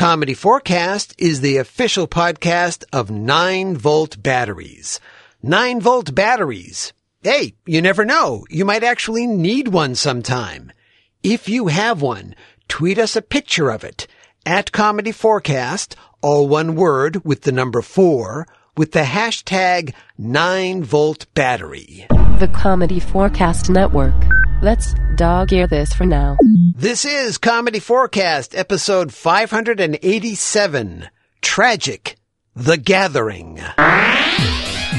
Comedy4Cast is the official podcast of 9 volt batteries. 9 volt batteries. Hey, you never know. You might actually need one sometime. If you have one, tweet us a picture of it at Comedy4Cast, all one word with the number four, with the hashtag 9 volt battery. The Comedy4Cast Network. Let's dog ear this for now. This is Comedy4Cast, episode 587. Tragic. The Gathering.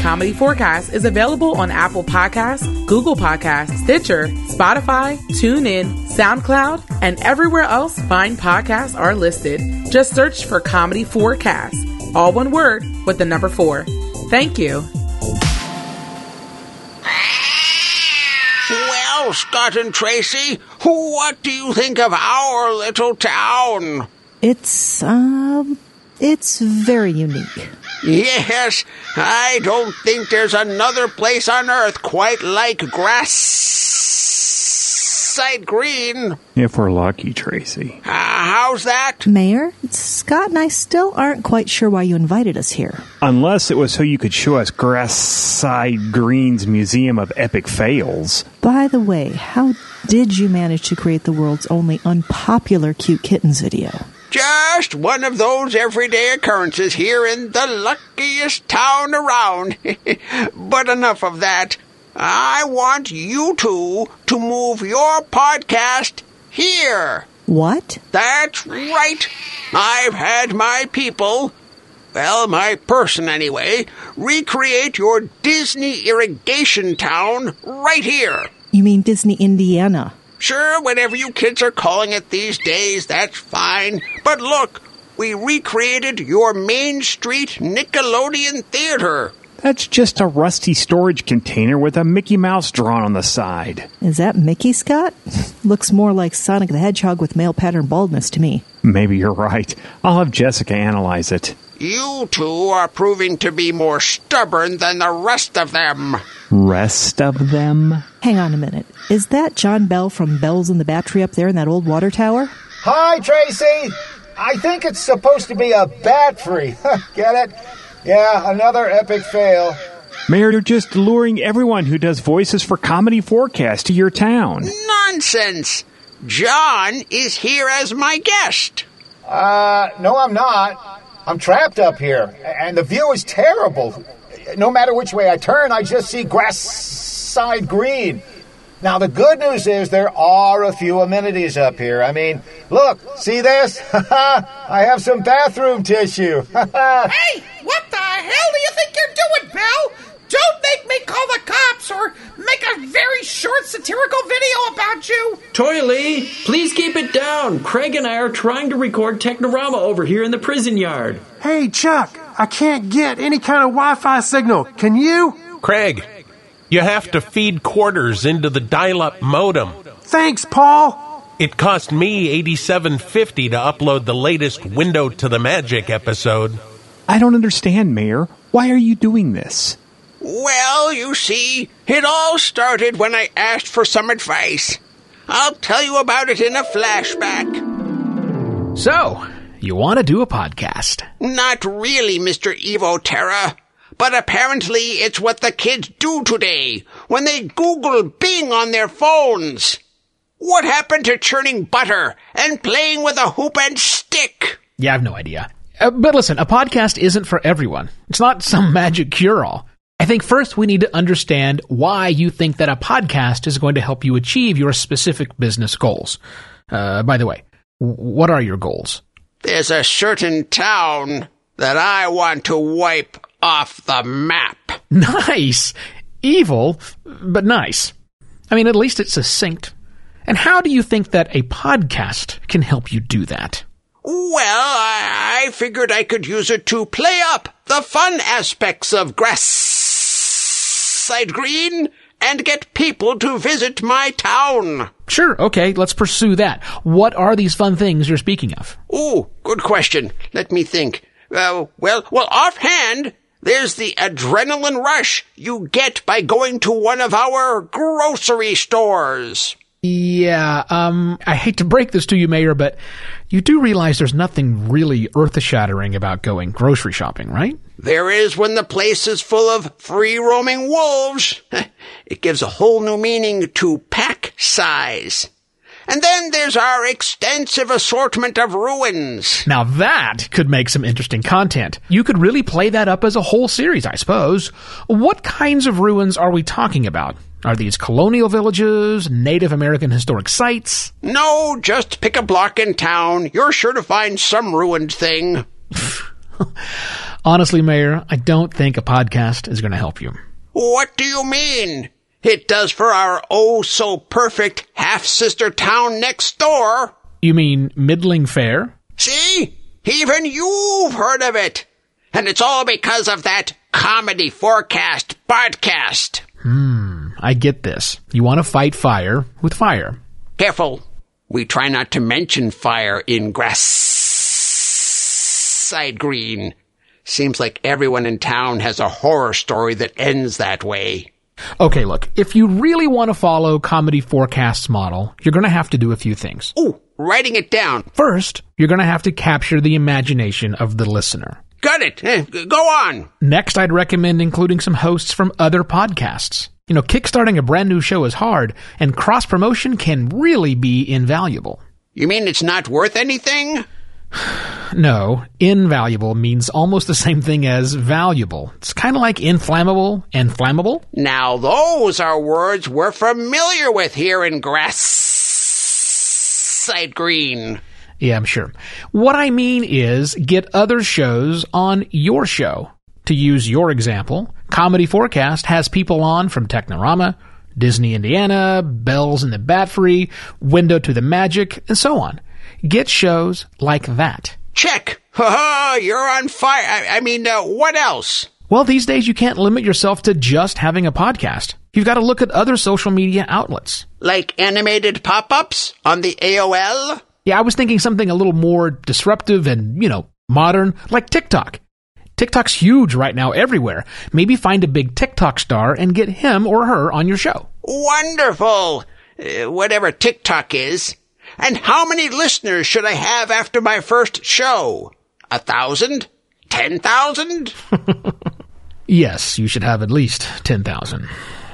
Comedy4Cast is available on Apple Podcasts, Google Podcasts, Stitcher, Spotify, TuneIn, SoundCloud, and everywhere else fine podcasts are listed. Just search for Comedy4Cast, all one word with the number four. Thank you. Scott and Tracey, what do you think of our little town? It's, um, it's very unique. Yes, I don't think there's another place on earth quite like Grass-Side Green. If we're lucky, Tracey. Uh, how's that? Mayor, Scott and I still aren't quite sure why you invited us here. Unless it was so you could show us Grass-Side Green's Museum of Epic Fails. By the way, how did you manage to create the world's only unpopular cute kittens video? Just one of those everyday occurrences here in the luckiest town around. but enough of that. I want you two to move your podcast here. What? That's right. I've had my people, well, my person anyway, recreate your Disney irrigation town right here. You mean Disney Indiana? Sure, whatever you kids are calling it these days, that's fine. But look, we recreated your Main Street Nickelodeon Theater. That's just a rusty storage container with a Mickey Mouse drawn on the side. Is that Mickey Scott? Looks more like Sonic the Hedgehog with male pattern baldness to me. Maybe you're right. I'll have Jessica analyze it. You two are proving to be more stubborn than the rest of them. Rest of them? Hang on a minute. Is that John Bell from Bell's in the Batfry up there in that old water tower? Hi, Tracey. I think it's supposed to be a bat free. Get it? Yeah, another epic fail. Mayor, you're just luring everyone who does voices for Comedy4Cast to your town. Nonsense. John is here as my guest. Uh, no, I'm not. I'm trapped up here, and the view is terrible. No matter which way I turn, I just see grass side green. Now, the good news is there are a few amenities up here. I mean, look, see this? I have some bathroom tissue. hey, what the hell do you think you're doing, Bell? Don't make me call the cops or make a very short satirical video about you. Toily, please keep it down. Kreg and I are trying to record Technorama over here in the prison yard. Hey, Chuck, I can't get any kind of Wi Fi signal. Can you? Kreg, you have to feed quarters into the dial up modem. Thanks, Paul. It cost me eighty-seven fifty to upload the latest Window to the Magic episode. I don't understand, Mayor. Why are you doing this? Well, you see, it all started when I asked for some advice. I'll tell you about it in a flashback. So, you want to do a podcast? Not really, Mr. Evo Terra. But apparently it's what the kids do today when they Google Bing on their phones. What happened to churning butter and playing with a hoop and stick? Yeah, I have no idea. Uh, but listen, a podcast isn't for everyone. It's not some magic cure all. I think first we need to understand why you think that a podcast is going to help you achieve your specific business goals. Uh, by the way, what are your goals? There's a certain town that I want to wipe off the map. Nice. Evil, but nice. I mean, at least it's succinct. And how do you think that a podcast can help you do that? Well, I, I figured I could use it to play up the fun aspects of Grass-Side Green and get people to visit my town. Sure, okay, let's pursue that. What are these fun things you're speaking of? Ooh, good question. Let me think. Uh, well, well, offhand, there's the adrenaline rush you get by going to one of our grocery stores. Yeah, um, I hate to break this to you, Mayor, but you do realize there's nothing really earth shattering about going grocery shopping, right? There is when the place is full of free roaming wolves. It gives a whole new meaning to pack size. And then there's our extensive assortment of ruins. Now that could make some interesting content. You could really play that up as a whole series, I suppose. What kinds of ruins are we talking about? Are these colonial villages, Native American historic sites? No, just pick a block in town. You're sure to find some ruined thing. Honestly, Mayor, I don't think a podcast is going to help you. What do you mean? It does for our oh so perfect half sister town next door. You mean middling fair? See? Even you've heard of it. And it's all because of that comedy4cast podcast. Hmm, I get this. You want to fight fire with fire. Careful. We try not to mention fire in grass side green. Seems like everyone in town has a horror story that ends that way. Okay, look, if you really want to follow Comedy4Cast's model, you're going to have to do a few things. Ooh, writing it down. First, you're going to have to capture the imagination of the listener. Got it. Eh, go on. Next, I'd recommend including some hosts from other podcasts. You know, kickstarting a brand new show is hard, and cross promotion can really be invaluable. You mean it's not worth anything? No, invaluable means almost the same thing as valuable. It's kind of like inflammable and flammable. Now, those are words we're familiar with here in Grass Side Green. Yeah, I'm sure. What I mean is get other shows on your show. To use your example, Comedy4Cast has people on from Technorama, Disney Indiana, Bell's in the Batfry, Window to the Magic, and so on. Get shows like that. Check. Ha you're on fire. I, I mean, uh, what else? Well, these days you can't limit yourself to just having a podcast. You've got to look at other social media outlets. Like animated pop ups on the AOL? Yeah, I was thinking something a little more disruptive and, you know, modern, like TikTok. TikTok's huge right now everywhere. Maybe find a big TikTok star and get him or her on your show. Wonderful! Uh, whatever TikTok is. And how many listeners should I have after my first show? A thousand? Ten thousand? yes, you should have at least 10,000.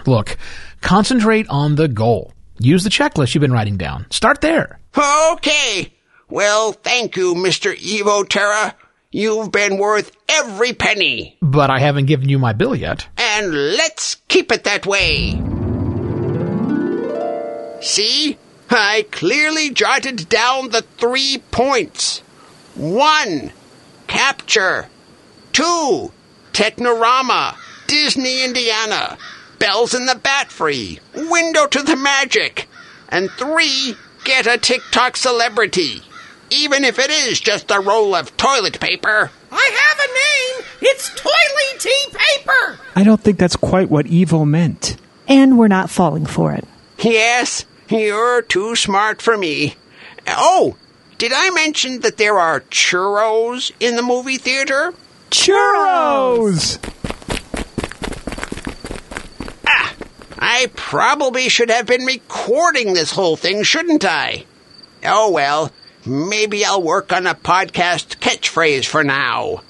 Look, concentrate on the goal. Use the checklist you've been writing down. Start there. Okay. Well, thank you, Mr. Evo Terra. You've been worth every penny. But I haven't given you my bill yet. And let's keep it that way. See? I clearly jotted down the three points. One, capture. Two, Technorama, Disney, Indiana, Bell's in the Batfry, Window to the Magic. And three, get a TikTok celebrity. Even if it is just a roll of toilet paper. I have a name. It's Toilet Tea Paper. I don't think that's quite what Evo meant. And we're not falling for it. Yes, you're too smart for me. Oh, did I mention that there are churros in the movie theater? Churros! Ah, I probably should have been recording this whole thing, shouldn't I? Oh well, maybe I'll work on a podcast catchphrase for now.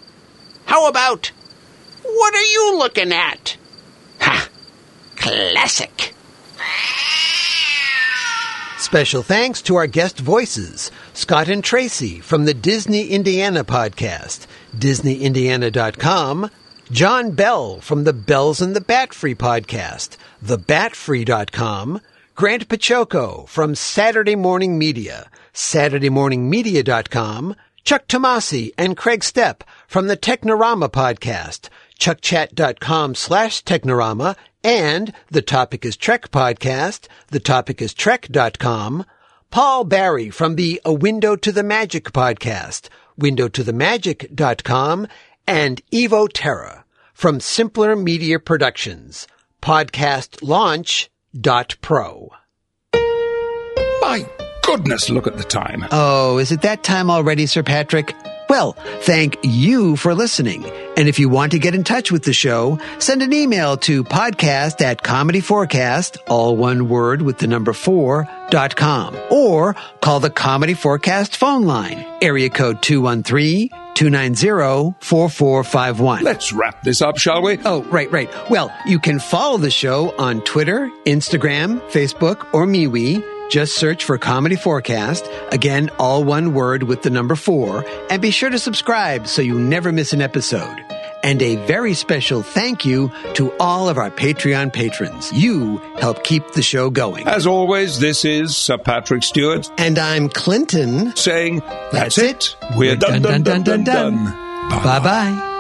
How about, what are you looking at? Ha! Classic. Special thanks to our guest voices, Scott and Tracey from the Disney Indiana podcast, DisneyIndiana.com, John Bell from the Bells and the Batfry podcast, TheBatfry.com, Grant Baciocco from Saturday Morning Media, SaturdayMorningMedia.com, Chuck Tomasi and Kreg Steppe from the Technorama podcast, chuckchat.com slash Technorama, and the Topic is Trek podcast, the topic is thetopicistrek.com, Paul Barrie from the A Window to the Magic podcast, window to the windowtothemagic.com, and Evo Terra from Simpler Media Productions, podcastlaunch.pro. My goodness, look at the time. Oh, is it that time already, Sir Patrick? Well, thank you for listening. And if you want to get in touch with the show, send an email to podcast at comedy4cast, all one word with the number four, dot com, or call the Comedy4Cast phone line, area code 213-290-4451. Let's wrap this up, shall we? Oh, right, right. Well, you can follow the show on Twitter, Instagram, Facebook, or MeWe. Just search for Comedy4Cast. Again, all one word with the number four. And be sure to subscribe so you never miss an episode. And a very special thank you to all of our Patreon patrons. You help keep the show going. As always, this is Sir Patrick Stewart. And I'm Clinton. Saying, That's it. We're done, done, done, done, done. Bye bye.